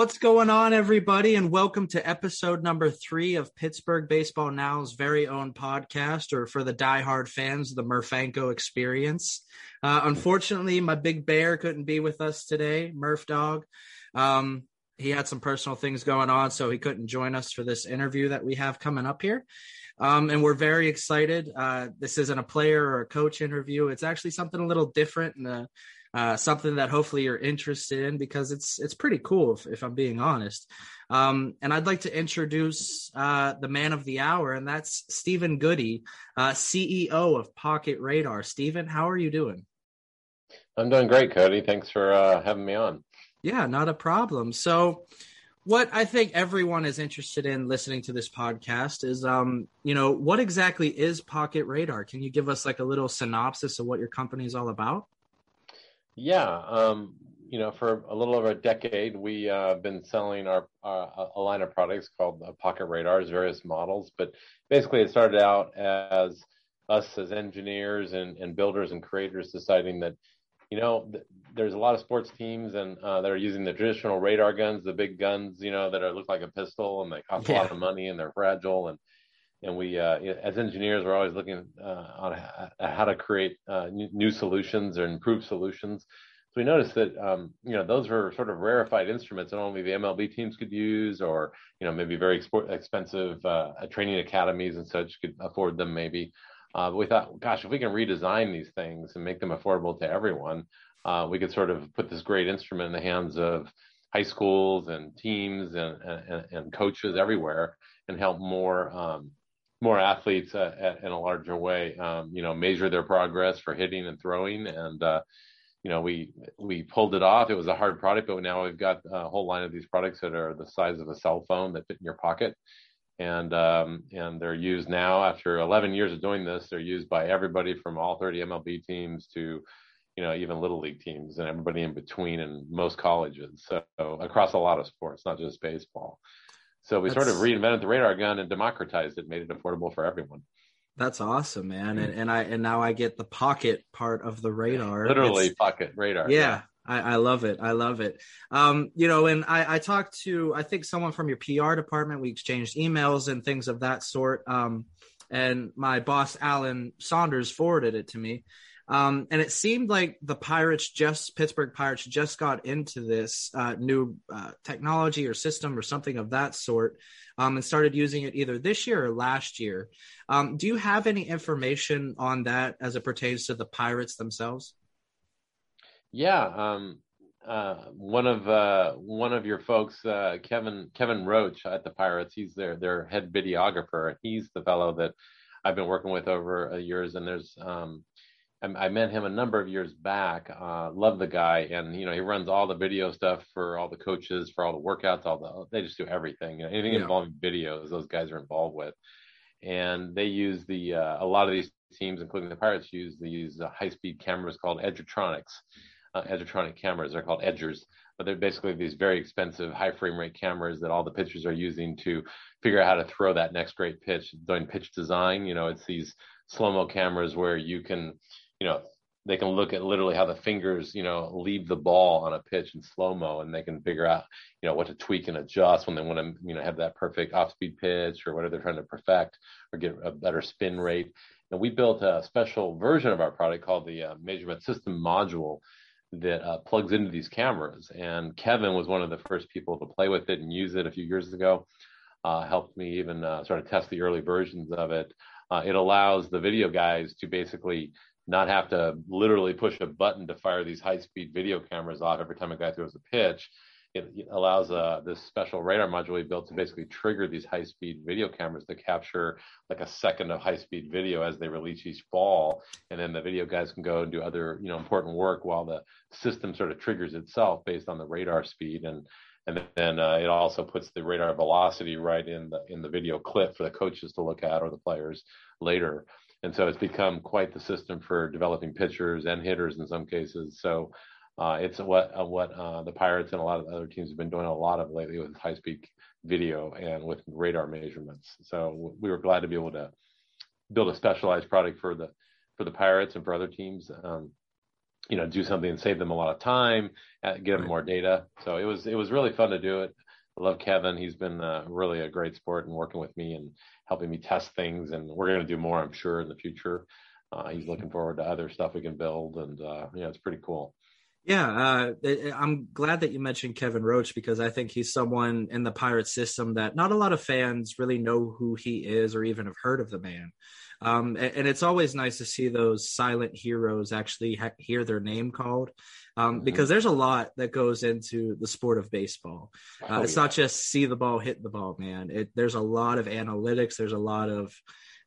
What's going on, everybody, and welcome to episode number three of Pittsburgh Baseball Now's very own podcast, or for the diehard fans, the Murphanko Experience. Uh, unfortunately, my big bear couldn't be with us today, Murph Dog. Um, he had some personal things going on, so he couldn't join us for this interview that we have coming up here. Um, and we're very excited. Uh, this isn't a player or a coach interview. It's actually something a little different and uh, something that hopefully you're interested in because it's it's pretty cool if, if I'm being honest. Um, and I'd like to introduce uh, the man of the hour, and that's Stephen Goody, uh, CEO of Pocket Radar. Stephen, how are you doing? I'm doing great, Cody. Thanks for uh, having me on. Yeah, not a problem. So, what I think everyone is interested in listening to this podcast is, um, you know, what exactly is Pocket Radar? Can you give us like a little synopsis of what your company is all about? Yeah, um, you know, for a little over a decade, we have uh, been selling our uh, a line of products called uh, Pocket Radars, various models. But basically, it started out as us as engineers and, and builders and creators deciding that you know, th- there's a lot of sports teams and uh, that are using the traditional radar guns, the big guns, you know, that are look like a pistol and they cost yeah. a lot of money and they're fragile. And and we, uh, as engineers, we're always looking uh, on how to create uh, new, solutions or improve solutions. So we noticed that um, you know those were sort of rarefied instruments that only the MLB teams could use, or you know maybe very expensive uh, training academies and such could afford them maybe. Uh, we thought, gosh, if we can redesign these things and make them affordable to everyone, uh, we could sort of put this great instrument in the hands of high schools and teams and, and, and coaches everywhere and help more um, more athletes uh, at, in a larger way. Um, you know, measure their progress for hitting and throwing, and uh, you know, we we pulled it off. It was a hard product, but now we've got a whole line of these products that are the size of a cell phone that fit in your pocket and um, and they're used now after 11 years of doing this. They're used by everybody from all 30 MLB teams to you know even little league teams and everybody in between and most colleges. So across a lot of sports, not just baseball. So we That's... sort of reinvented the radar gun and democratized it, made it affordable for everyone. That's awesome, man. And, and I and now I get the pocket part of the radar. Literally it's, pocket radar. Yeah, yeah. I, I, love it. I love it. Um, you know, and I, I, talked to I think someone from your PR department. We exchanged emails and things of that sort. Um, and my boss Alan Saunders forwarded it to me. Um, and it seemed like the Pirates just Pittsburgh Pirates just got into this uh, new uh, technology or system or something of that sort, um, and started using it either this year or last year. Um, do you have any information on that as it pertains to the Pirates themselves? Yeah, um, uh, one of uh, one of your folks, uh, Kevin Kevin Roach at the Pirates. He's their their head videographer. He's the fellow that I've been working with over uh, years. And there's um, I, I met him a number of years back. Uh, love the guy, and you know he runs all the video stuff for all the coaches, for all the workouts, all the they just do everything. You know, anything yeah. involving videos, those guys are involved with. And they use the uh, a lot of these teams, including the Pirates, use these high speed cameras called Edgertronics uh, Edgertronic cameras. They're called Edgers, but they're basically these very expensive high frame rate cameras that all the pitchers are using to figure out how to throw that next great pitch. Doing pitch design, you know, it's these slow mo cameras where you can, you know, they can look at literally how the fingers, you know, leave the ball on a pitch in slow mo, and they can figure out, you know, what to tweak and adjust when they want to, you know, have that perfect off speed pitch or whatever they're trying to perfect or get a better spin rate. And we built a special version of our product called the uh, measurement system module that uh, plugs into these cameras. And Kevin was one of the first people to play with it and use it a few years ago. Uh, helped me even uh, sort of test the early versions of it. Uh, it allows the video guys to basically not have to literally push a button to fire these high speed video cameras off every time a guy throws a pitch it, allows uh, this special radar module we built to basically trigger these high speed video cameras to capture like a second of high speed video as they release each ball. And then the video guys can go and do other, you know, important work while the system sort of triggers itself based on the radar speed. And, and then uh, it also puts the radar velocity right in the, in the video clip for the coaches to look at or the players later. And so it's become quite the system for developing pitchers and hitters in some cases. So uh, it's what uh, what uh, the Pirates and a lot of other teams have been doing a lot of lately with high speed video and with radar measurements. So we were glad to be able to build a specialized product for the for the Pirates and for other teams. Um, you know, do something and save them a lot of time, uh, get them more data. So it was it was really fun to do it. I love Kevin. He's been uh, really a great sport and working with me and helping me test things. And we're going to do more, I'm sure, in the future. Uh, he's looking forward to other stuff we can build, and uh, yeah, it's pretty cool. Yeah, uh, I'm glad that you mentioned Kevin Roach because I think he's someone in the pirate system that not a lot of fans really know who he is or even have heard of the man. Um, and, and, it's always nice to see those silent heroes actually ha- hear their name called um, mm-hmm. because there's a lot that goes into the sport of baseball. Uh, oh, it's yeah. not just see the ball, hit the ball, man. It, there's a lot of analytics. There's a lot of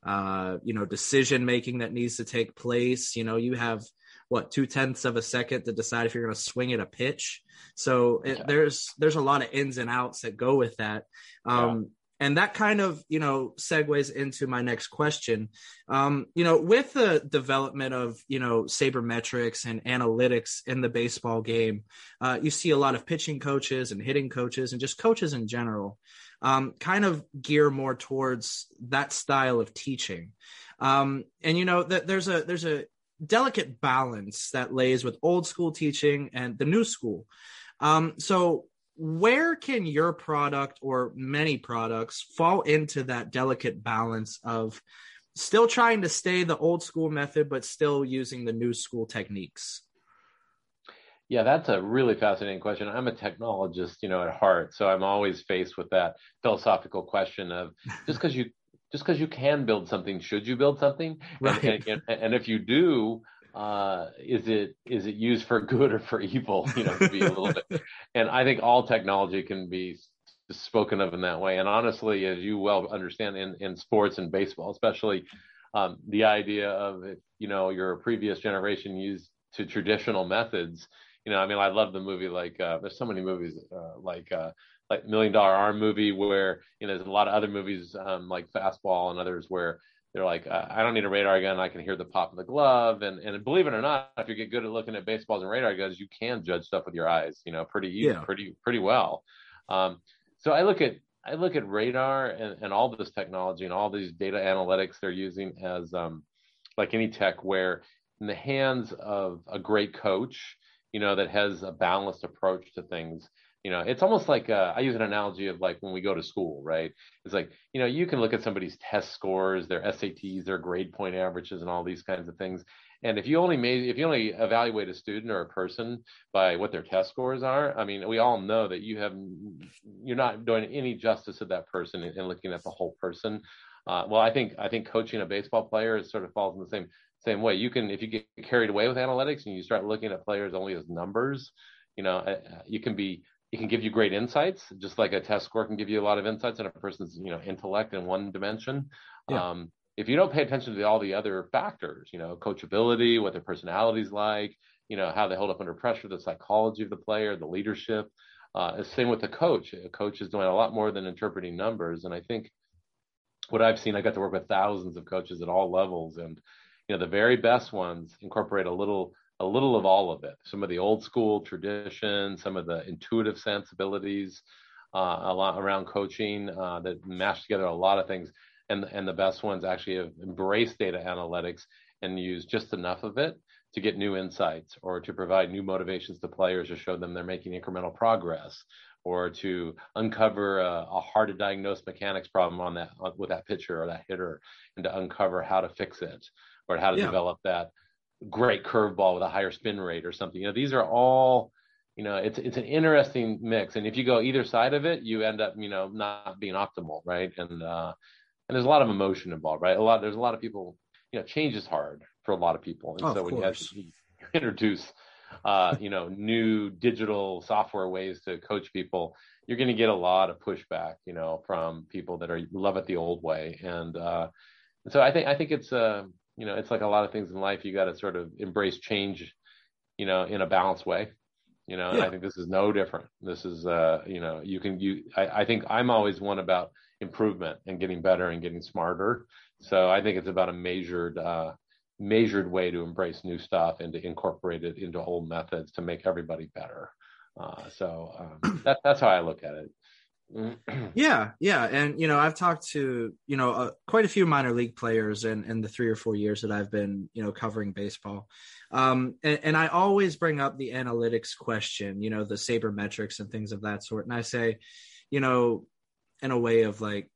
uh, you know decision making that needs to take place. You know, you have what two tenths of a second to decide if you're going to swing at a pitch. So it, yeah. there's there's a lot of ins and outs that go with that. Um, and that kind of you know segues into my next question. Um, you know with the development of you know sabermetrics and analytics in the baseball game uh, you see a lot of pitching coaches and hitting coaches and just coaches in general um, kind of gear more towards that style of teaching. Um, and you know that there's a there's a delicate balance that lays with old school teaching and the new school. Um, so where can your product or many products fall into that delicate balance of still trying to stay the old school method but still using the new school techniques? Yeah that's a really fascinating question. I'm a technologist you know at heart so i'm always faced with that philosophical question of just because you just because you can build something should you build something? Right. and, and, and if you do uh, is it is it used for good or for evil? You know, to be a little bit. And I think all technology can be spoken of in that way. And honestly, as you well understand in in sports and baseball, especially, um, the idea of if you know your previous generation used to traditional methods. You know, I mean, I love the movie. Like, uh, there's so many movies uh, like. Uh, like Million Dollar Arm movie, where you know there's a lot of other movies um, like Fastball and others where they're like, I don't need a radar gun. I can hear the pop of the glove. And and believe it or not, if you get good at looking at baseballs and radar guns, you can judge stuff with your eyes, you know, pretty easy, yeah. pretty pretty well. Um, so I look at I look at radar and, and all this technology and all these data analytics they're using as um, like any tech where in the hands of a great coach, you know, that has a balanced approach to things, you know it's almost like uh, i use an analogy of like when we go to school right? It's like you know you can look at somebody's test scores their sats their grade point averages and all these kinds of things. And if you only made if you only evaluate a student or a person by what their test scores are i mean we all know that you have you're not doing any justice to that person and looking at the whole person. Uh, well i think i think coaching a baseball player is sort of falls in the same same way. You can if you get carried away with analytics and you start looking at players only as numbers you know uh, you can be it can give you great insights, just like a test score can give you a lot of insights on a person's you know intellect in one dimension. Yeah. Um, if you don't pay attention to all the other factors, you know, coachability, what their personality's like, you know, how they hold up under pressure, the psychology of the player, the leadership. Uh, same with the coach. A coach is doing a lot more than interpreting numbers. And I think what I've seen, I got to work with thousands of coaches at all levels, and you know, the very best ones incorporate a little a little of all of it. Some of the old school tradition, some of the intuitive sensibilities, uh, a lot around coaching uh, that mash together a lot of things. And and the best ones actually have embraced data analytics and use just enough of it to get new insights or to provide new motivations to players to show them they're making incremental progress or to uncover a, a hard to diagnose mechanics problem on that with that pitcher or that hitter and to uncover how to fix it or how to yeah. develop that great curveball with a higher spin rate or something. You know, these are all, you know, it's it's an interesting mix. And if you go either side of it, you end up, you know, not being optimal, right? And uh, and there's a lot of emotion involved, right? A lot there's a lot of people, you know, change is hard for a lot of people. And oh, so when you, have to introduce uh, you know, new digital software ways to coach people, you're going to get a lot of pushback, you know, from people that are love it the old way. And uh, so I think I think it's uh, you know, it's like a lot of things in life. You got to sort of embrace change, you know, in a balanced way. You know, yeah. I think this is no different. This is, uh, you know, you can, you, I, I think I'm always one about improvement and getting better and getting smarter. So I think it's about a measured, uh, measured way to embrace new stuff and to incorporate it into old methods to make everybody better. Uh, so um, that, that's how I look at it. yeah, yeah, and you know, I've talked to you know uh, quite a few minor league players in in the three or four years that I've been you know covering baseball, um, and, and I always bring up the analytics question, you know, the sabermetrics and things of that sort, and I say, you know, in a way of like,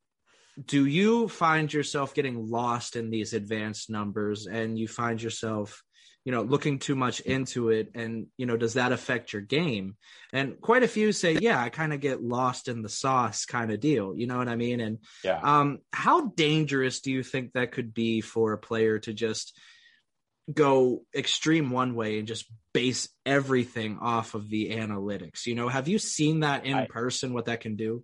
do you find yourself getting lost in these advanced numbers, and you find yourself you know looking too much into it and you know does that affect your game? And quite a few say yeah i kind of get lost in the sauce kind of deal you know what i mean? And yeah. um how dangerous do you think that could be for a player to just go extreme one way and just base everything off of the analytics you know? Have you seen that in I, person what that can do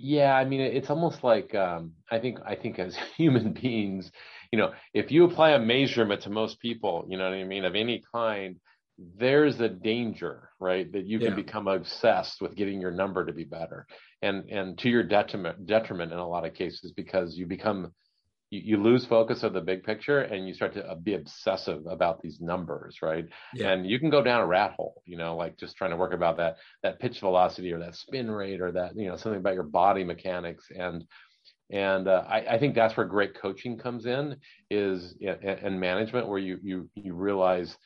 yeah i mean it's almost like um i think i think as human beings you know, if you apply a measurement to most people, you know what I mean, of any kind, there's a danger, right, that you can yeah. become obsessed with getting your number to be better, and and to your detriment detriment in a lot of cases because you become you, you lose focus of the big picture and you start to uh, be obsessive about these numbers, right? Yeah. And you can go down a rat hole, you know, like just trying to work about that that pitch velocity or that spin rate or that you know something about your body mechanics and and uh, I, I, think that's where great coaching comes in is and management where you you you realize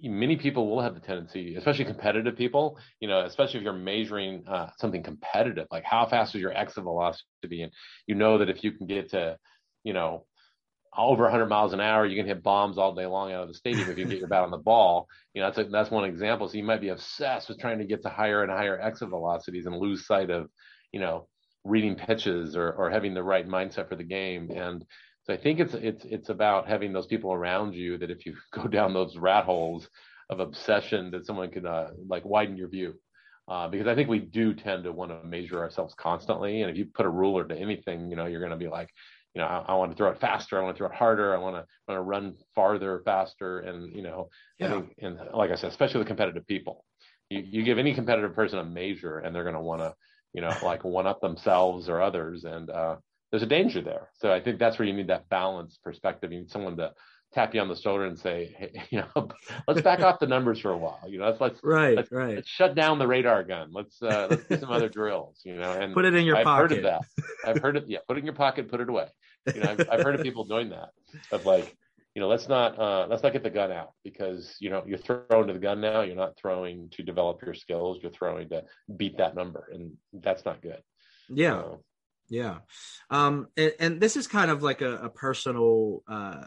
many people will have the tendency especially competitive people you know especially if you're measuring uh, something competitive like how fast is your exit velocity to be and you know that if you can get to you know over 100 miles an hour you can hit bombs all day long out of the stadium if you get your bat on the ball you know that's a, that's one example so you might be obsessed with trying to get to higher and higher exit velocities and lose sight of you know reading pitches or, or having the right mindset for the game. And so I think it's it's it's about having those people around you that if you go down those rat holes of obsession, that someone can uh, like widen your view. Uh, because I think we do tend to want to measure ourselves constantly. And if you put a ruler to anything, you know, you're going to be like, you know, I, I, want to throw it faster. I want to throw it harder. I want to want to run farther, faster. And you know, yeah. I think, and like I said, especially the competitive people, you, you give any competitive person a measure, and they're going to want to you know, like one up themselves or others. And uh, there's a danger there. So I think that's where you need that balanced perspective. You need someone to tap you on the shoulder and say, hey, you know, let's back off the numbers for a while. You know, let's let's right, let's, right. Let's shut down the radar gun. Let's uh, let's do some other drills. You know, and put it in your I've pocket. heard of that. I've heard it. Yeah, put it in your pocket, put it away. You know, I've, I've heard of people doing that. Of like, you know, let's not uh, let's not get the gun out because you know you're throwing to the gun now. You're not throwing to develop your skills. You're throwing to beat that number, and that's not good. Yeah. So. Yeah. Um, and, and, this is kind of like a, a personal uh,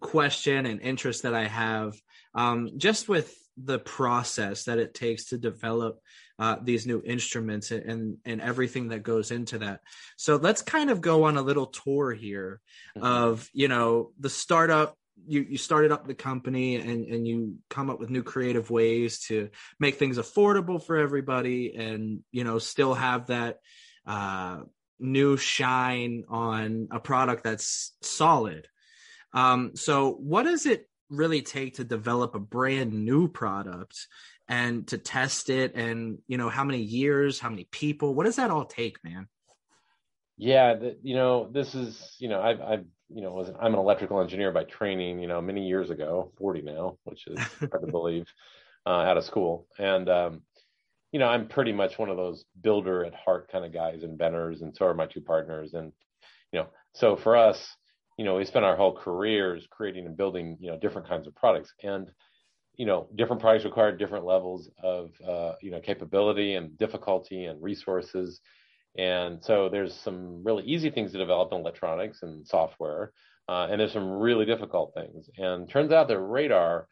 question and interest that I have um, just with the process that it takes to develop uh, these new instruments and, and everything that goes into that. So let's kind of go on a little tour here mm-hmm. of, you know, the startup you you started up the company and and you come up with new creative ways to make things affordable for everybody and you know still have that uh, new shine on a product that's solid. Um, so, what does it really take to develop a brand new product and to test it? And you know, how many years, how many people? What does that all take, man? Yeah, the, you know, this is you know, I've I've you know, was I'm an electrical engineer by training. You know, many years ago, 40 now, which is hard to believe, uh, out of school, and um, you know, I'm pretty much one of those builder at heart kind of guys, inventors, and so are my two partners. And, you know, so for us, you know, we spent our whole careers creating and building, you know, different kinds of products. And, you know, different products require different levels of, uh, you know, capability and difficulty and resources. And so there's some really easy things to develop in electronics and software. Uh, and there's some really difficult things. And turns out that radar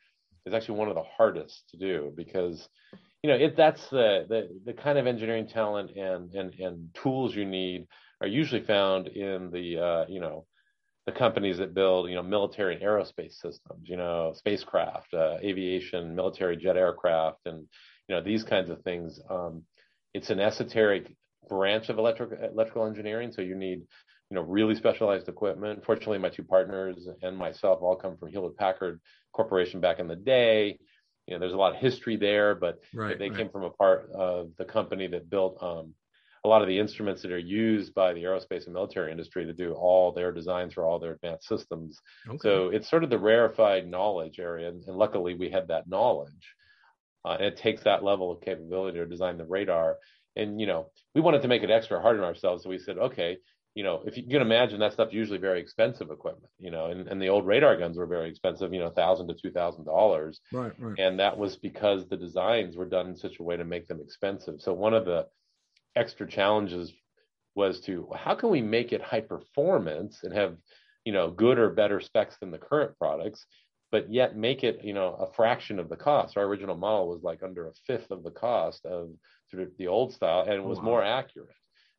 is actually one of the hardest to do because you know, it, that's the, the the kind of engineering talent and and and tools you need are usually found in the uh, you know the companies that build you know military and aerospace systems, you know, spacecraft, uh, aviation, military jet aircraft, and you know these kinds of things. Um, it's an esoteric branch of electric electrical engineering, so you need you know really specialized equipment. Fortunately, my two partners and myself all come from Hewlett Packard Corporation back in the day you know, there's a lot of history there, but right, they right. came from a part of the company that built um, a lot of the instruments that are used by the aerospace and military industry to do all their designs for all their advanced systems. Okay. So it's sort of the rarefied knowledge area, and, and luckily we had that knowledge. Uh, and it takes that level of capability to design the radar. and you know we wanted to make it extra hard on ourselves, so we said, okay, you know, if you can imagine that stuff's usually very expensive equipment, you know, and, and the old radar guns were very expensive, you know, thousand to two thousand dollars. Right, right. And that was because the designs were done in such a way to make them expensive. So one of the extra challenges was to how can we make it high performance and have, you know, good or better specs than the current products, but yet make it, you know, a fraction of the cost. Our original model was like under a fifth of the cost of sort of the old style and was oh, wow. more accurate.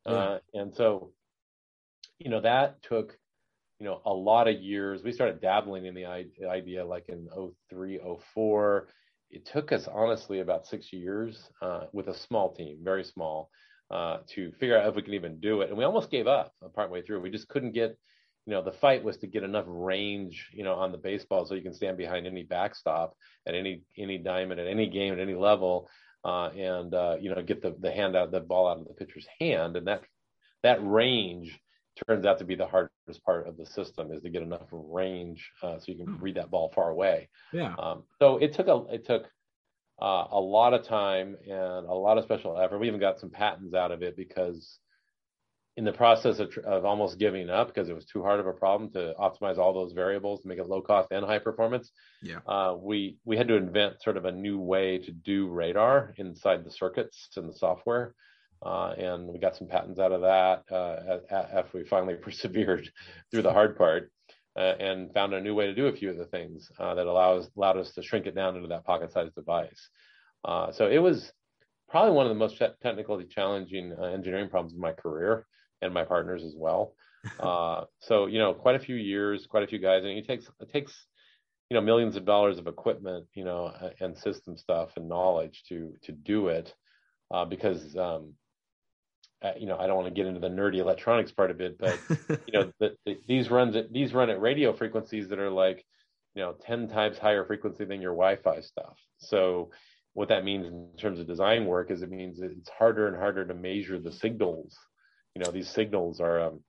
Yeah. Uh, and so you know, that took, you know, a lot of years. We started dabbling in the idea like in 03, 04. It took us honestly about six years uh, with a small team, very small, uh, to figure out if we can even do it. And we almost gave up partway through. We just couldn't get, you know, the fight was to get enough range, you know, on the baseball so you can stand behind any backstop at any any diamond at any game at any level, uh, and uh, you know, get the the hand out the ball out of the pitcher's hand, and that that range turns out to be the hardest part of the system is to get enough range uh, so you can hmm. read that ball far away. Yeah. Um, so it took a it took uh, a lot of time and a lot of special effort. We even got some patents out of it because in the process of, of almost giving up because it was too hard of a problem to optimize all those variables to make it low cost and high performance. Yeah. Uh, we we had to invent sort of a new way to do radar inside the circuits and the software. Uh, and we got some patents out of that uh, after we finally persevered through the hard part uh, and found a new way to do a few of the things uh, that allows allowed us to shrink it down into that pocket-sized device. Uh, so it was probably one of the most technically challenging uh, engineering problems in my career and my partners as well. so you know, quite a few years, quite a few guys, and it takes it takes you know millions of dollars of equipment, you know, and system stuff and knowledge to to do it. Uh, because um, uh, you know, I don't want to get into the nerdy electronics part of it, but you know, the, the, these runs at, these run at radio frequencies that are like, you know, ten times higher frequency than your Wi-Fi stuff. So what that means in terms of design work is it means it's harder and harder to measure the signals. You know, these signals are um,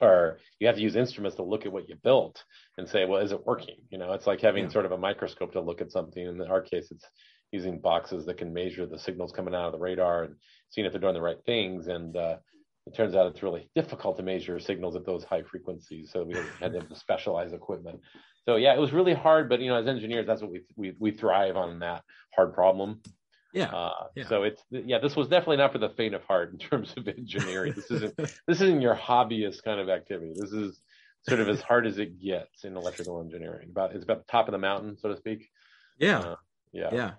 are you have to use instruments to look at what you built and say, well, is it working? You know, it's like having yeah. sort of a microscope to look at something. In our case, it's using boxes that can measure the signals coming out of the radar and seeing if they're doing the right things. And uh, it turns out it's really difficult to measure signals at those high frequencies. So we had to specialize equipment. So yeah, it was really hard, but you know, as engineers, that's what we we we thrive on that hard problem. Yeah. Uh, yeah. So it's yeah, this was definitely not for the faint of heart in terms of engineering. this isn't this isn't your hobbyist kind of activity. This is sort of as hard as it gets in electrical engineering. About it's about the top of the mountain, so to speak. Yeah. Uh, yeah. Yeah.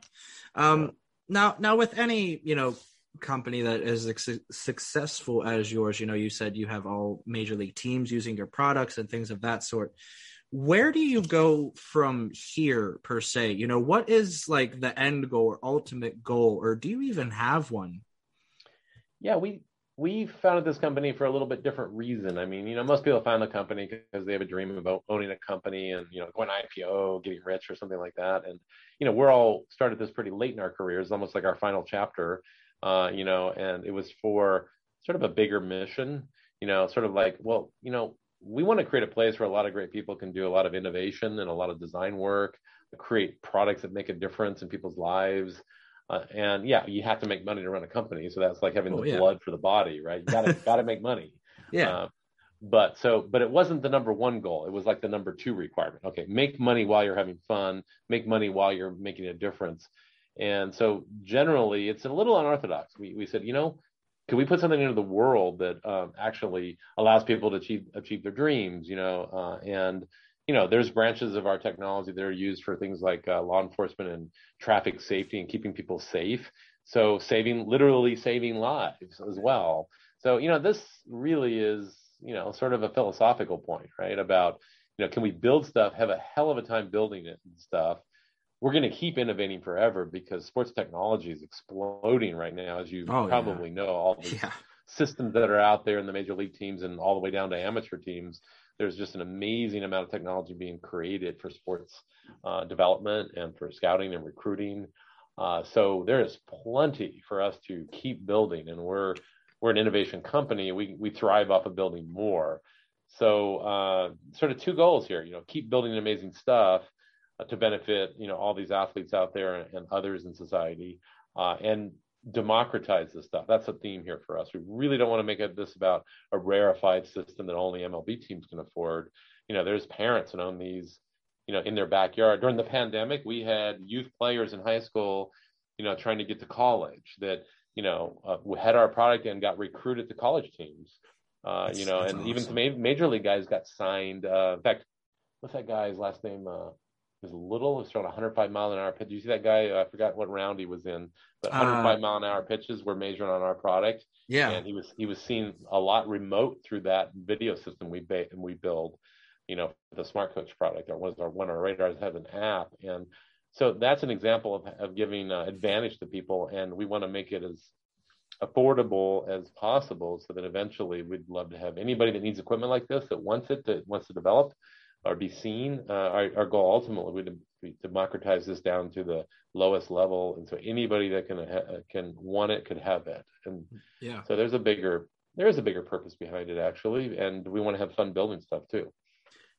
Um, now, now with any, you know, company that is ex- successful as yours, you know, you said you have all major league teams using your products and things of that sort. Where do you go from here per se? You know, what is like the end goal or ultimate goal, or do you even have one? Yeah, we we founded this company for a little bit different reason. I mean, you know, most people found the company because they have a dream about owning a company and, you know, going IPO, getting rich or something like that. And, you know, we're all started this pretty late in our careers, almost like our final chapter, uh, you know, and it was for sort of a bigger mission, you know, sort of like, well, you know, we want to create a place where a lot of great people can do a lot of innovation and a lot of design work, create products that make a difference in people's lives. Uh, and yeah, you have to make money to run a company. So that's like having oh, the yeah. blood for the body, right? You gotta gotta make money. Yeah. Uh, but so, but it wasn't the number one goal. It was like the number two requirement. Okay, make money while you're having fun. Make money while you're making a difference. And so generally, it's a little unorthodox. We we said, you know, can we put something into the world that um, actually allows people to achieve achieve their dreams? You know, uh, and you know, there's branches of our technology that are used for things like uh, law enforcement and traffic safety and keeping people safe. So saving, literally saving lives as well. So, you know, this really is, you know, sort of a philosophical point, right? About, you know, can we build stuff, have a hell of a time building it and stuff. We're going to keep innovating forever because sports technology is exploding right now, as you oh, probably yeah. know. All the yeah. systems that are out there in the major league teams and all the way down to amateur teams there's just an amazing amount of technology being created for sports uh, development and for scouting and recruiting. Uh, so there is plenty for us to keep building, and we're we're an innovation company. We we thrive off of building more. So uh, sort of two goals here. You know, keep building amazing stuff uh, to benefit you know all these athletes out there and, and others in society, uh, and democratize this stuff. That's a theme here for us. We really don't want to make it this about a rarefied system that only MLB teams can afford. You know, there's parents that own these, you know, in their backyard. During the pandemic, we had youth players in high school, you know, trying to get to college that, you know, uh, had our product and got recruited to college teams. Uh, you know, and awesome. even some major league guys got signed. Uh, in fact, what's that guy's last name? Uh, was little. He was throwing 105 mile an hour pitch. Did you see that guy? I forgot what round he was in, but 105 uh, mile an hour pitches were measured on our product. Yeah, and he was he was seen a lot remote through that video system we ba- we build. You know, the Smart Coach product. Or was our one of our radars has an app, and so that's an example of of giving uh, advantage to people, and we want to make it as affordable as possible so that eventually we'd love to have anybody that needs equipment like this that wants it that wants to develop or be seen. Uh, our, our, goal ultimately would be democratize this down to the lowest level, and so anybody that can ha- can want it could have it. And yeah, so there's a bigger there is a bigger purpose behind it actually, and we want to have fun building stuff too.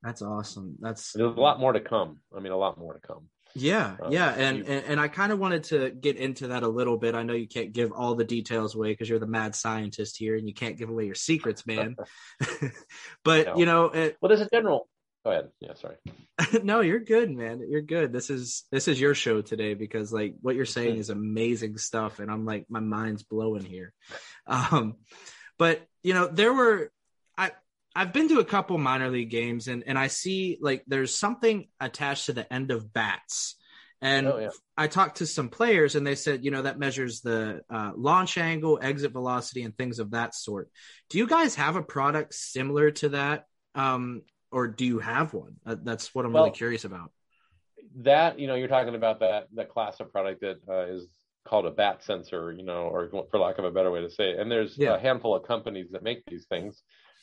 That's awesome. That's there's a lot more to come. I mean, a lot more to come. Yeah, um, yeah, and, and, and I kind of wanted to get into that a little bit. I know you can't give all the details away because you're the mad scientist here, and you can't give away your secrets, man. but no. you know, it, well, there's a general Go ahead. Yeah, sorry. no, you're good, man. You're good. This is this is your show today because like what you're saying is amazing stuff, and I'm like my mind's blowing here. Um, but you know, there were I I've been to a couple minor league games, and and I see like there's something attached to the end of bats. And oh, yeah. I talked to some players, and they said, you know, that measures the uh, launch angle, exit velocity, and things of that sort. Do you guys have a product similar to that? Um, or do you have one? That's what I'm well, really curious about. That you know, you're talking about that that class of product that uh, is called a bat sensor, you know, or for lack of a better way to say it. And there's yeah. a handful of companies that make these things.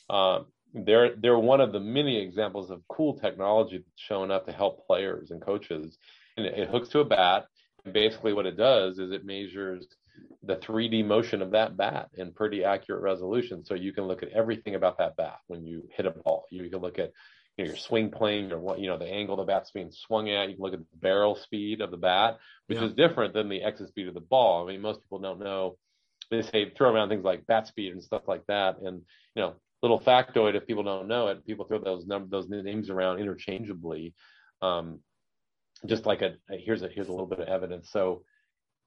Um, they're they're one of the many examples of cool technology that's showing up to help players and coaches. And it, it hooks to a bat. And basically, what it does is it measures the 3D motion of that bat in pretty accurate resolution. So you can look at everything about that bat when you hit a ball. You can look at you know, your swing plane or what you know the angle the bat's being swung at. You can look at the barrel speed of the bat, which yeah. is different than the exit speed of the ball. I mean, most people don't know. They say throw around things like bat speed and stuff like that, and you know, little factoid if people don't know it, people throw those num- those names around interchangeably. Um, just like a, a here's a here's a little bit of evidence. So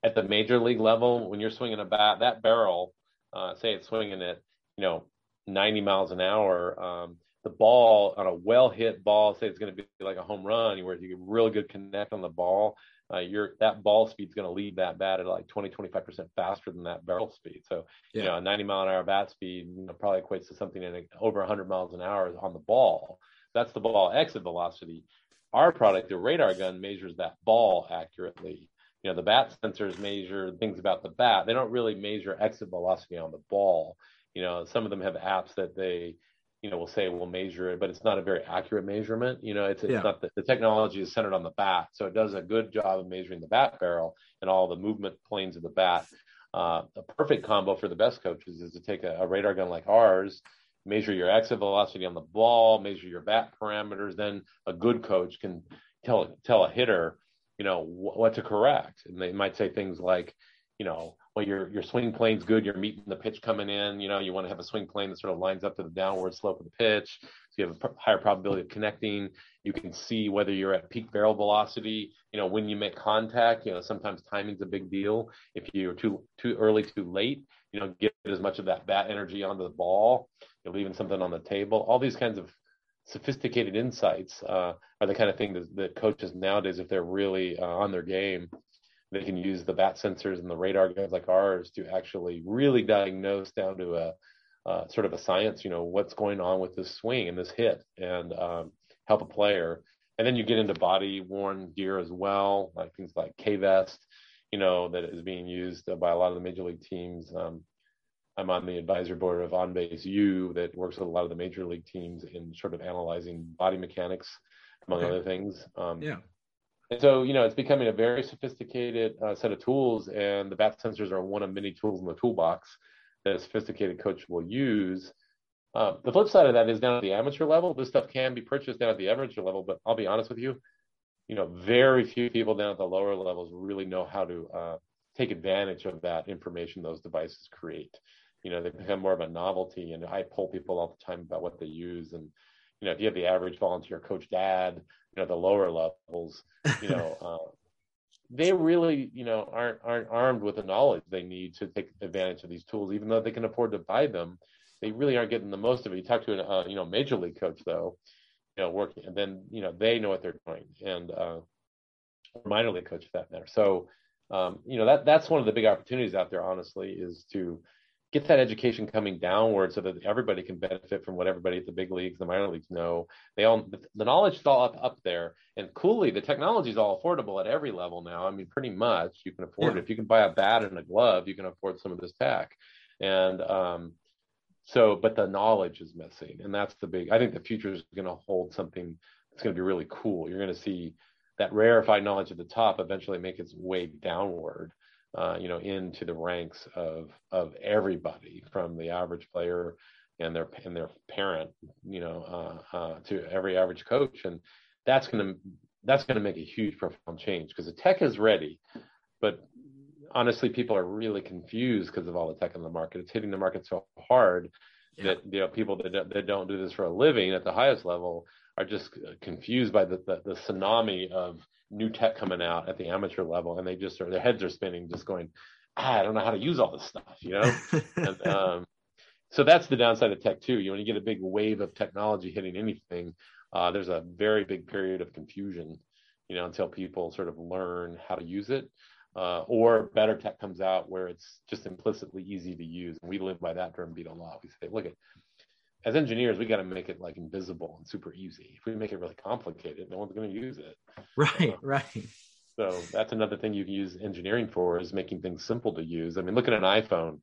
at the major league level, when you're swinging a bat, that barrel, uh, say it's swinging at, you know, 90 miles an hour, um, the ball on a well hit ball, say it's going to be like a home run, where you get really good connect on the ball, uh, your that ball speed is going to lead that bat at like 20, 25 percent faster than that barrel speed. So, yeah. you know, a 90 mile an hour bat speed you know, probably equates to something in a, over 100 miles an hour on the ball. That's the ball exit velocity. Our product, the radar gun, measures that ball accurately you know the bat sensors measure things about the bat. They don't really measure exit velocity on the ball. You know some of them have apps that they you know will say we'll measure it but it's not a very accurate measurement. You know it's, it's yeah. not the, the technology is centered on the bat. So it does a good job of measuring the bat barrel and all the movement planes of the bat. Uh, a perfect combo for the best coaches is to take a, a radar gun like ours measure your exit velocity on the ball measure your bat parameters. Then a good coach can tell tell a hitter you know what to correct. And they might say things like you know well your your swing plane's good. You're meeting the pitch coming in. You know you want to have a swing plane that sort of lines up to the downward slope of the pitch. So you have a higher probability of connecting. You can see whether you're at peak barrel velocity. You know when you make contact you know sometimes timing's a big deal. If you're too too early too late you know get as much of that bat energy onto the ball you're leaving something on the table. All these kinds of sophisticated insights uh, are the kind of thing that, that coaches nowadays, if they're really uh, on their game, they can use the bat sensors and the radar guns like ours to actually really diagnose down to a uh, sort of a science, you know, what's going on with this swing and this hit and um, help a player. And then you get into body worn gear as well, like things like K vest, you know, that is being used by a lot of the major league teams. Um, I'm on the advisory board of OnBase U that works with a lot of the major league teams in sort of analyzing body mechanics, among okay. other things. Um, yeah. And so, you know, it's becoming a very sophisticated uh, set of tools, and the bat sensors are one of many tools in the toolbox that a sophisticated coach will use. Uh, the flip side of that is down at the amateur level. This stuff can be purchased down at the amateur level, but I'll be honest with you, you know, very few people down at the lower levels really know how to uh, take advantage of that information those devices create. You know, they become more of a novelty, and I pull people all the time about what they use. And you know, if you have the average volunteer coach dad, you know, the lower levels, you know, uh, they really, you know, aren't aren't armed with the knowledge they need to take advantage of these tools, even though they can afford to buy them. They really aren't getting the most of it. You talk to a uh, you know major league coach though, you know, working, and then you know they know what they're doing, and uh, minor league coach for that matter. So, um, you know, that that's one of the big opportunities out there. Honestly, is to get that education coming downward so that everybody can benefit from what everybody at the big leagues, the minor leagues know. They all the knowledge is all up, up there, and coolly, the technology is all affordable at every level now. I mean, pretty much you can afford yeah. it. If you can buy a bat and a glove, you can afford some of this tech, and um, so, but the knowledge is missing, and that's the big. I think the future is going to hold something that's going to be really cool. You're going to see that rarefied knowledge at the top eventually make its way downward uh, you know, into the ranks of of everybody from the average player and their and their parent, you know, uh, uh, to every average coach, and that's going to that's going to make a huge profound change because the tech is ready, but honestly, people are really confused because of all the tech in the market. It's hitting the market so hard yeah. that you know people that that don't do this for a living at the highest level are just confused by the, the, the tsunami of new tech coming out at the amateur level, and they just are their heads are spinning, just going, ah, I don't know how to use all this stuff, you know. and, um, so that's the downside of tech too. You when you get a big wave of technology hitting anything, uh, there's a very big period of confusion, you know, until people sort of learn how to use it. Uh, or better tech comes out where it's just implicitly easy to use. And we live by that term, drumbeat a lot. We say, look at as engineers, we got to make it like invisible and super easy. If we make it really complicated, no one's going to use it. Right, right. So that's another thing you can use engineering for is making things simple to use. I mean, look at an iPhone.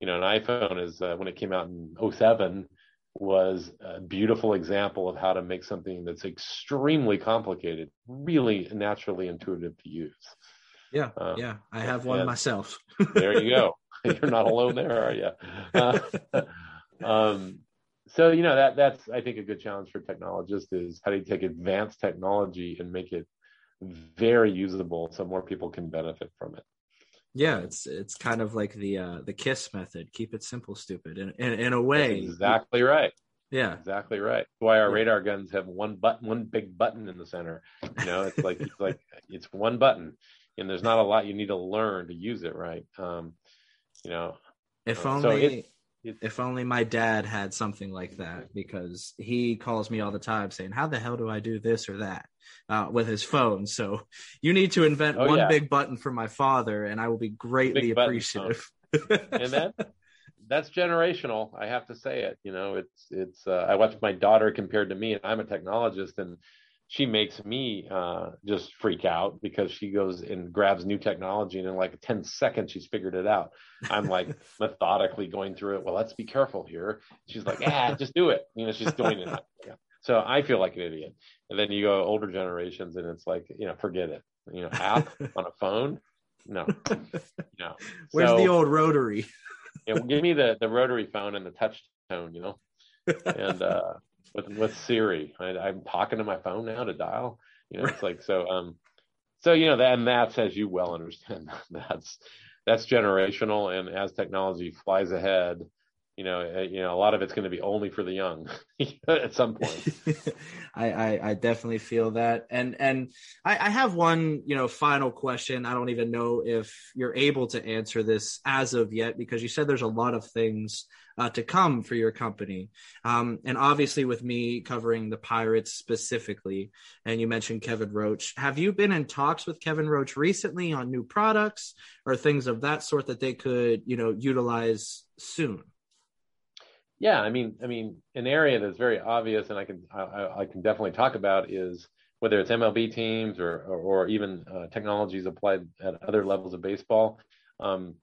You know, an iPhone is uh, when it came out in 07 was a beautiful example of how to make something that's extremely complicated really naturally intuitive to use. Yeah, uh, yeah, I have one myself. there you go. You're not alone there, are you? Uh, um, so you know that that's I think a good challenge for technologists is how do you take advanced technology and make it very usable so more people can benefit from it. Yeah, it's it's kind of like the uh, the kiss method. Keep it simple, stupid. In in, in a way, that's exactly right. Yeah, exactly right. Why our radar guns have one button, one big button in the center. You know, it's like it's like it's one button, and there's not a lot you need to learn to use it right. Um, you know, if only. So it, if only my dad had something like that because he calls me all the time saying, How the hell do I do this or that uh, with his phone? So you need to invent oh, one yeah. big button for my father, and I will be greatly big appreciative. and that that's generational. I have to say it. You know, it's it's. Uh, I watch my daughter compared to me, and I'm a technologist, and she makes me uh, just freak out because she goes and grabs new technology and in like 10 seconds she's figured it out. I'm like methodically going through it. Well let's be careful here. She's like ah just do it. You know she's doing it. Yeah. so i feel like an idiot. And then you go older generations and it's like you know forget it. You know app on a phone? No. No. Where's so, the old rotary? Yeah, well, give me the the rotary phone and the touch tone you know? And uh with with Siri. I, I'm talking to my phone now to dial. You know, it's like so. Um, so you know that, and that's as you well understand, that's that's generational. And as technology flies ahead, you know, you know, a lot of it's going to be only for the young at some point. I, I, I definitely feel that, and and I, I have one, you know, final question. I don't even know if you're able to answer this as of yet because you said there's a lot of things uh, to come for your company. Um, and obviously, with me covering the Pirates specifically, and you mentioned Kevin Roach, have you been in talks with Kevin Roach recently on new products or things of that sort that they could, you know, utilize soon? Yeah, I mean, I mean, an area that's very obvious, and I can I, I can definitely talk about is whether it's MLB teams or or, or even uh, technologies applied at other levels of baseball. Um,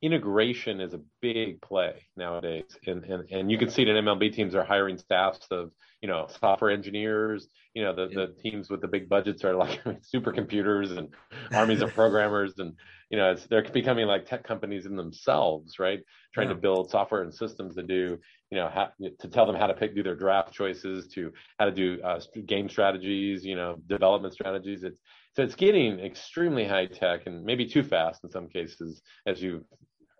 integration is a big play nowadays, and and and you can see that MLB teams are hiring staffs of you know software engineers. You know the the teams with the big budgets are like supercomputers and armies of programmers, and you know it's, they're becoming like tech companies in themselves, right? Trying yeah. to build software and systems to do you know how, to tell them how to pick do their draft choices, to how to do uh, game strategies, you know development strategies. It's so it's getting extremely high tech and maybe too fast in some cases, as you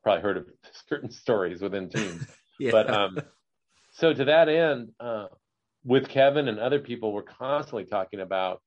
probably heard of certain stories within teams. yeah. But um, so to that end, uh, with Kevin and other people, we're constantly talking about,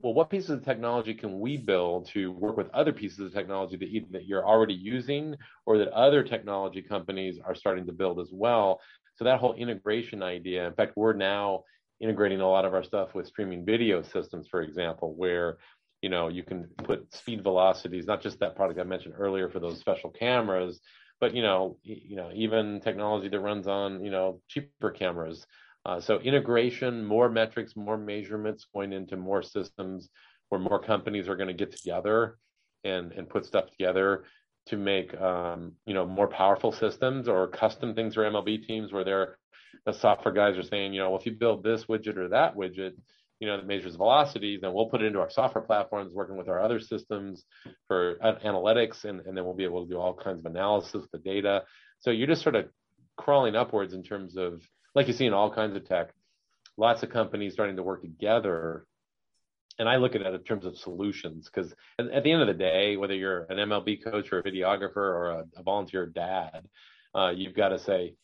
well, what pieces of technology can we build to work with other pieces of technology that either that you're already using or that other technology companies are starting to build as well. So that whole integration idea. In fact, we're now integrating a lot of our stuff with streaming video systems, for example, where you know you can put speed velocities not just that product i mentioned earlier for those special cameras but you know you know even technology that runs on you know cheaper cameras. Uh, so integration more metrics more measurements going into more systems where more companies are going to get together and and put stuff together to make um, you know more powerful systems or custom things for mlb teams where they're the software guys are saying you know well, if you build this widget or that widget you know, that measures velocities, then we'll put it into our software platforms, working with our other systems for analytics, and, and then we'll be able to do all kinds of analysis of the data. So you're just sort of crawling upwards in terms of, like you see in all kinds of tech, lots of companies starting to work together. And I look at it in terms of solutions because at, at, the end of the day, whether you're an MLB coach or a videographer or a, a volunteer dad, uh, you've got to say,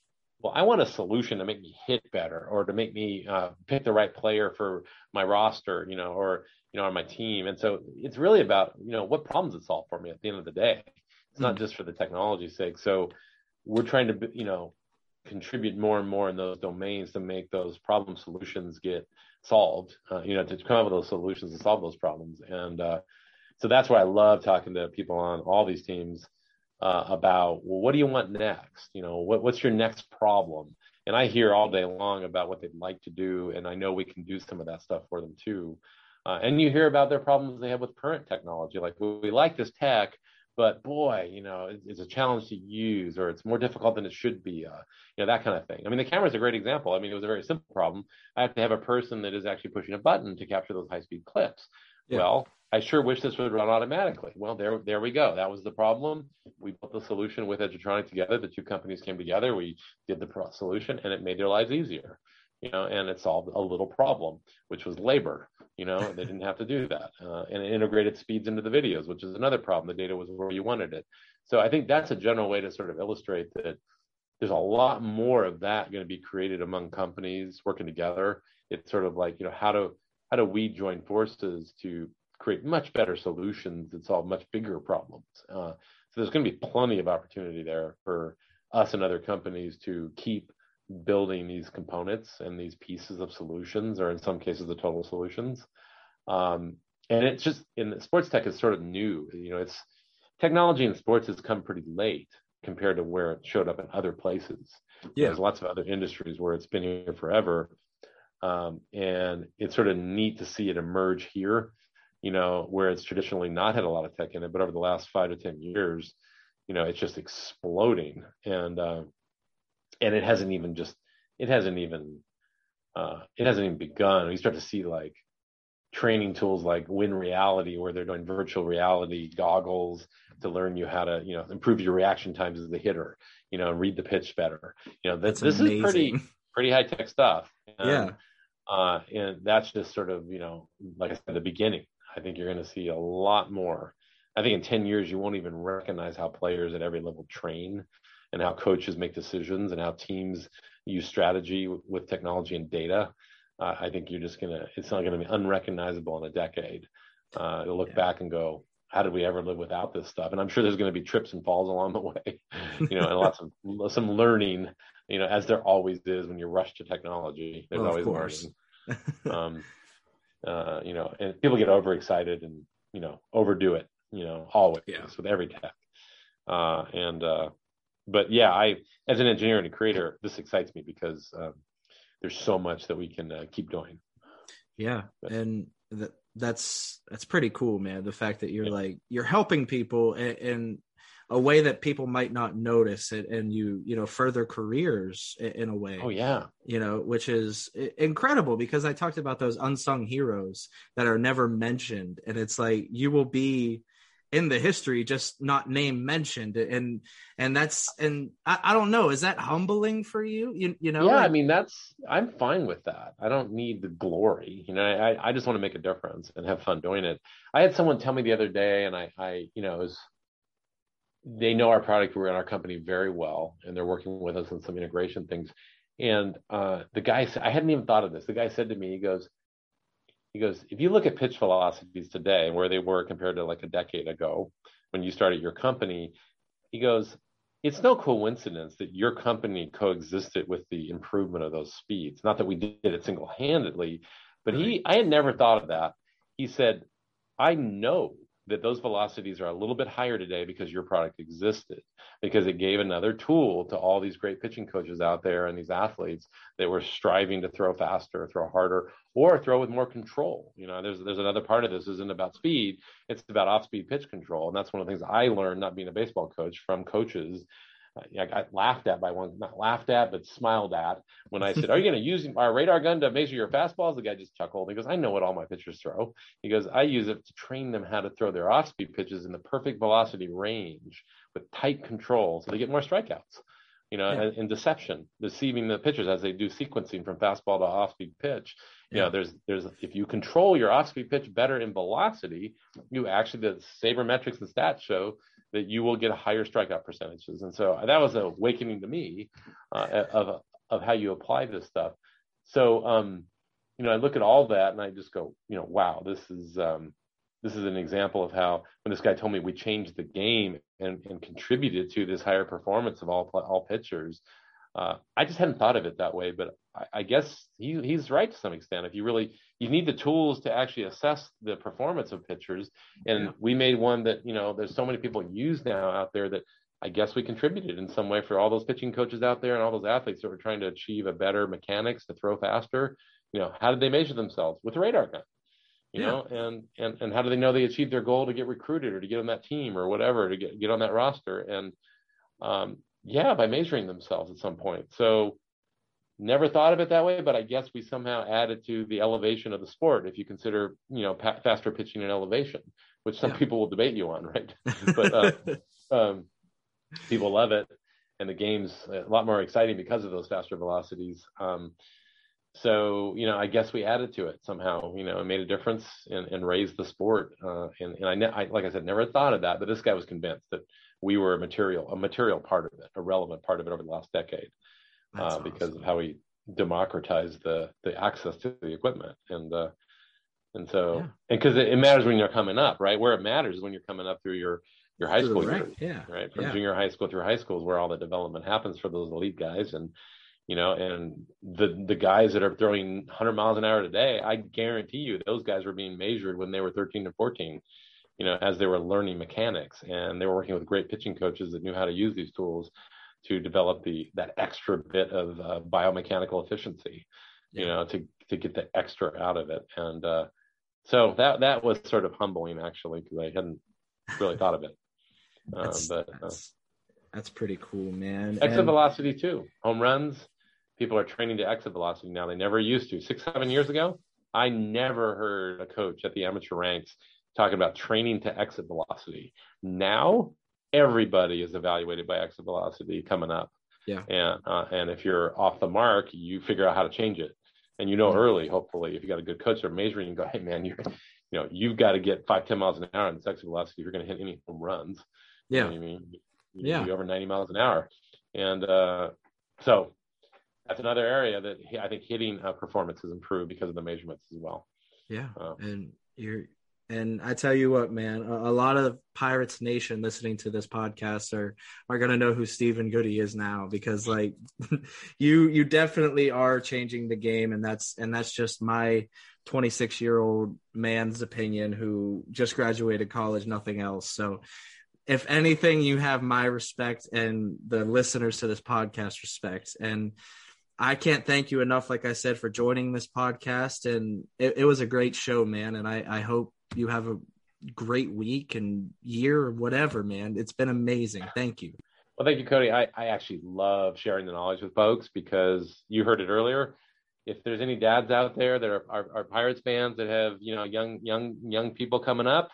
well, I want a solution to make me hit better or to make me uh, pick the right player for my roster, you know, or you know, on my team. And so it's really about you know what problems it solve for me at the end of the day. It's not hmm. just for the technology's sake. So we're trying to you know contribute more and more in those domains to make those problem solutions get solved. Uh, you know, to come up with those solutions to solve those problems. And uh, so that's why I love talking to people on all these teams uh, about well, what do you want next? You know, what, what's your next problem? And I hear all day long about what they'd like to do, and I know we can do some of that stuff for them too. Uh, and you hear about their problems they have with current technology, like well, we like this tech, but boy, you know, it's, it's, a challenge to use, or it's more difficult than it should be. Uh, you know, that kind of thing. I mean, the camera is a great example. I mean, it was a very simple problem. I have to have a person that is actually pushing a button to capture those high-speed clips. Yeah. Well, I sure wish this would run automatically. Well, there, there we go. That was the problem. We built the solution with Edgertronic together. The two companies came together. We did the solution, and it made their lives easier. You know, and it solved a little problem, which was labor. You know, they didn't have to do that, uh, and it integrated speeds into the videos, which is another problem. The data was where you wanted it. So I think that's a general way to sort of illustrate that there's a lot more of that going to be created among companies working together. It's sort of like you know how to how do we join forces to create much better solutions that solve much bigger problems. Uh, so there's going to be plenty of opportunity there for us and other companies to keep building these components and these pieces of solutions, or in some cases, the total solutions. Um, and it's just in sports tech is sort of new. You know, it's technology in sports has come pretty late compared to where it showed up in other places. Yeah. There's lots of other industries where it's been here forever. Um, and it's sort of neat to see it emerge here you know, where it's traditionally not had a lot of tech in it, but over the last five to ten years, you know, it's just exploding, and uh, and it hasn't even just it hasn't even uh, it hasn't even begun. We start to see like training tools like Win Reality, where they're doing virtual reality goggles to learn you how to, you know, improve your reaction times as the hitter, you know, read the pitch better. You know, that's, this amazing. is pretty pretty high tech stuff. And, yeah. Uh, and that's just sort of, you know, like I said, the beginning. I think you're going to see a lot more. I think in 10 years, you won't even recognize how players at every level train and how coaches make decisions and how teams use strategy with technology and data. Uh, I think you're just going to, it's not going to be unrecognizable in a decade. Uh, you'll look yeah. back and go, how did we ever live without this stuff? And I'm sure there's going to be trips and falls along the way, you know, and lots of some learning, you know, as there always is when you rush to technology. There's well, always learning. um, uh, you know, and people get overexcited and you know overdo it, you know, always yeah. with every tech. Uh, and uh, but yeah, I as an engineer and a creator, this excites me because um, there's so much that we can uh, keep doing. Yeah, but, and that's that's pretty cool, man. The fact that you're yeah. like you're helping people and, and a way that people might not notice it and you you know further careers in, in a way. Oh yeah. You know which is incredible because i talked about those unsung heroes that are never mentioned. And it's like you will be in the history just not name mentioned. And and that's and I, I, don't know is that humbling for you? You, you know yeah like, i mean that's i'm fine with that. I don't need the glory you know i i just want to make a difference and have fun doing it. I had someone tell me the other day and i i you know it was they know our product we're in our company very well and they're working with us on some integration things and uh the guy i hadn't even thought of this the guy said to me he goes he goes, if you look at pitch velocities today and where they were compared to like a decade ago when you started your company, he goes, it's no coincidence that your company coexisted with the improvement of those speeds. Not that we did it single handedly, but he, I had never thought of that. He said, I know that those velocities are a little bit higher today because your product existed, because it gave another tool to all these great pitching coaches out there and these athletes that were striving to throw faster, throw harder, or throw with more control. You know, there's there's another part of this isn't about speed; it's about off-speed pitch control, and that's one of the things I learned not being a baseball coach from coaches I got laughed at by one, not laughed at, but smiled at when I said, Are you going to use our radar gun to measure your fastballs? The guy just chuckled. He goes, I know what all my pitchers throw. He goes, I use it to train them how to throw their off speed pitches in the perfect velocity range with tight control so they get more strikeouts, you know, yeah. and, and, deception, deceiving the pitchers as they do sequencing from fastball to off speed pitch. You yeah. know, there's, there's, if you control your off speed pitch better in velocity, you actually, the sabermetrics and stats show that you will get higher strikeout percentages. And so that was an awakening to me uh, of of how you apply this stuff. So um, you know, I look at all that and I just go, you know, wow, this is um, this is an example of how when this guy told me we changed the game and, and contributed to this higher performance of all all pitchers. Uh, I just hadn't thought of it that way, but I, I guess he, he's right to some extent. If you really you need the tools to actually assess the performance of pitchers, and yeah. we made one that you know there's so many people use now out there that I guess we contributed in some way for all those pitching coaches out there and all those athletes that were trying to achieve a better mechanics to throw faster. You know, how did they measure themselves with a radar gun? You yeah. know, and and and how do they know they achieved their goal to get recruited or to get on that team or whatever to get get on that roster? And um, yeah, by measuring themselves at some point. So never thought of it that way, but I guess we somehow added to the elevation of the sport if you consider, you know, pa- faster pitching and elevation, which some yeah. people will debate you on, right? but uh, um, people love it, and the game's a lot more exciting because of those faster velocities. Um, so you know, I guess we added to it somehow, you know, and made a difference and, and raised the sport. Uh, and and I, ne- I, like I said, never thought of that, but this guy was convinced that we were a material, a material part of it, a relevant part of it over the last decade, uh, awesome. because of how we democratized the the access to the equipment and uh, and so yeah. and because it, it, matters when you're coming up, right? Where it matters is when you're coming up through your your high school years, yeah, right? From yeah. junior high school through high school is where all the development happens for those elite guys, and you know, and the the guys that are throwing 100 miles an hour today, I guarantee you, those guys were being measured when they were 13 to 14 you know, as they were learning mechanics and they were working with great pitching coaches that knew how to use these tools to develop the that extra bit of uh, biomechanical efficiency, you know, to to get the extra out of it. And uh, so that that was sort of humbling actually because I hadn't really thought of it. Uh, that's, but that's, that's, pretty cool, man. Exit and... velocity too. Home runs. People are training to exit velocity now. They never used to. Six seven years ago, I never heard a coach at the amateur ranks talking about training to exit velocity. Now everybody is evaluated by exit velocity coming up. Yeah. And uh, and if you're off the mark, you figure out how to change it. And you know mm-hmm. early, hopefully, if you got a good coach, they're measuring. You go, hey man, you're, you know, you've got to get five, ten miles an hour in exit velocity if you're going to hit any home runs. Yeah. You know I mean, you yeah. Over 90 miles an hour, and uh, so that's another area that I think hitting uh, performance has improved because of the measurements as well. Yeah, uh, and you're and I tell you what, man, a, a, lot of Pirates Nation listening to this podcast are are gonna know who Stephen Goody is now because like you you definitely are changing the game, and that's and that's just my 26 year old man's opinion who just graduated college, nothing else. So if anything, you have my respect and the listeners to this podcast respect. And I can't thank you enough, like I said, for joining this podcast. And it, it was a great show, man. And I, I hope you have a great week and year or whatever, man. It's been amazing. Thank you. Well, thank you, Cody. I, I actually love sharing the knowledge with folks because you heard it earlier. If there's any dads out there that are, are, are Pirates fans that have, you know, young, young, young people coming up,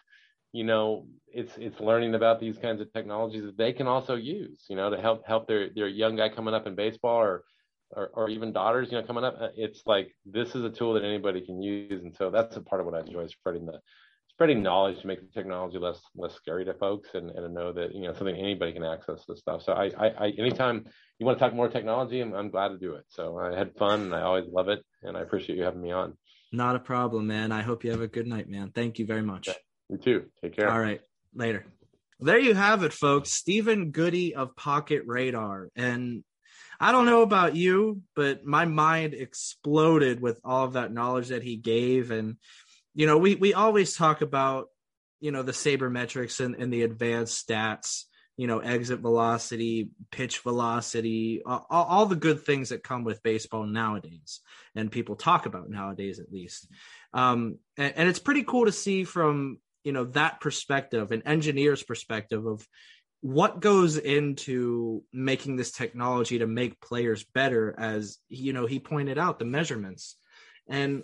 you know, it's it's learning about these kinds of technologies that they can also use, you know, to help help their their young guy coming up in baseball or or, or even daughters, you know, coming up. Uh, it's like this is a tool that anybody can use, and so that's a part of what I enjoy spreading the spreading knowledge to make the technology less less scary to folks and, and to know that you know something anybody can access this stuff. So I, I, I anytime you want to talk more technology, I'm, I'm glad to do it. So I had fun and I always love it, and I appreciate you having me on. Not a problem, man. I hope you have a good night, man. Thank you very much. Yeah, you too. Take care. All right. Later. There you have it, folks. Stephen Goody of Pocket Radar. And I don't know about you, but my mind exploded with all of that knowledge that he gave. And, you know, we, we always talk about, you know, the sabermetrics and, and the advanced stats, you know, exit velocity, pitch velocity, all, all the good things that come with baseball nowadays. And people talk about nowadays, at least. Um, and, and it's pretty cool to see from you know that perspective an engineer's perspective of what goes into making this technology to make players better as you know he pointed out the measurements and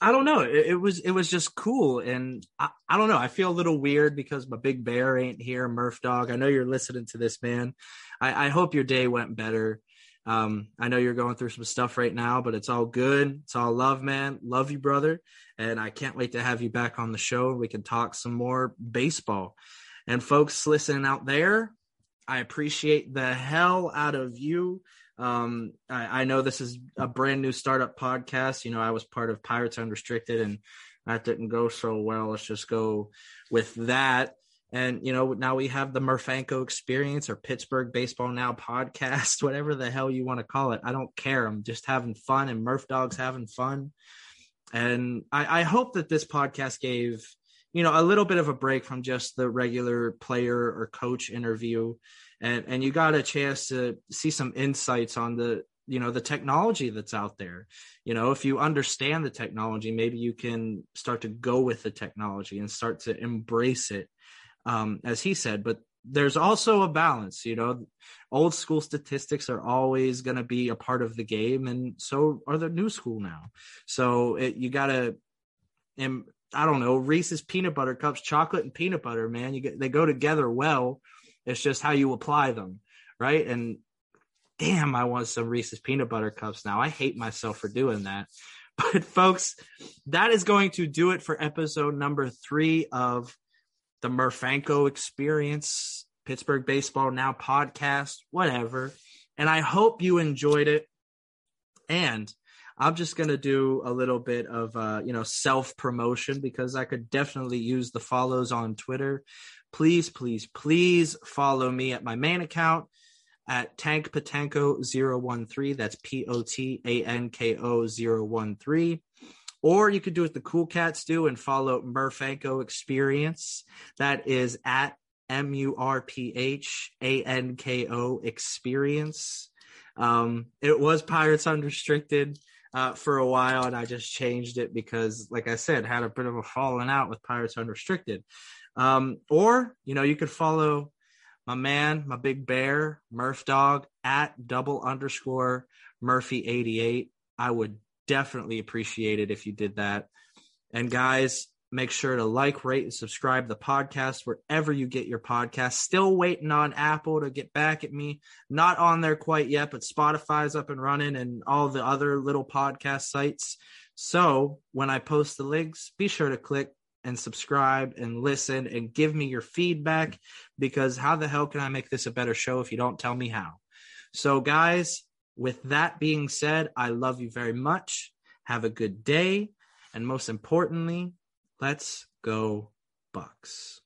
i don't know it, it was it was just cool and I, I don't know i feel a little weird because my big bear ain't here murph dog i know you're listening to this man i, I hope your day went better um, I know you're going through some stuff right now, but it's all good. It's all love, man. Love you, brother. And I can't wait to have you back on the show. We can talk some more baseball. And folks listening out there, I appreciate the hell out of you. Um, I, I know this is a brand new startup podcast. You know, I was part of Pirates Unrestricted and that didn't go so well. Let's just go with that. And you know, now we have the Murphanko experience or Pittsburgh Baseball Now podcast, whatever the hell you want to call it. I don't care. I'm just having fun, and Murph Dog's having fun. And I, I hope that this podcast gave you know a little bit of a break from just the regular player or coach interview, and and you got a chance to see some insights on the you know the technology that's out there you know if you understand the technology maybe you can start to go with the technology and start to embrace it um, as he said. But there's also a balance, you know. Old school statistics are always going to be a part of the game, and so are the new school now. So it, you got to, I don't know, Reese's peanut butter cups, chocolate and peanut butter, man. You get they go together well. It's just how you apply them, right? And damn, I want some Reese's peanut butter cups now. I hate myself for doing that. But folks, that is going to do it for episode number three of the Murphanko experience, Pittsburgh Baseball Now podcast, whatever. And I hope you enjoyed it. And I'm just going to do a little bit of, uh, you know, self promotion because I could definitely use the follows on Twitter. Please, please, please follow me at my main account at Tank Potanko 013. That's P O T A N K O 013. Or you could do what the cool cats do and follow Murphanko Experience. That is at M U R P H A N K O Experience. Um, it was Pirates Unrestricted uh, for a while, and I just changed it because, like I said, had a bit of a falling out with Pirates Unrestricted. Um, or, you know, you could follow my man, my big bear, Murph Dog at double underscore Murphy 88. I would definitely appreciate it if you did that. And guys, make sure to like, rate, and subscribe the podcast wherever you get your podcast. Still waiting on Apple to get back at me. Not on there quite yet, but Spotify's up and running and all the other little podcast sites. So when I post the links, be sure to click and subscribe and listen and give me your feedback because how the hell can I make this a better show if you don't tell me how? So, guys, with that being said, I love you very much. Have a good day. And most importantly, let's go, Bucs.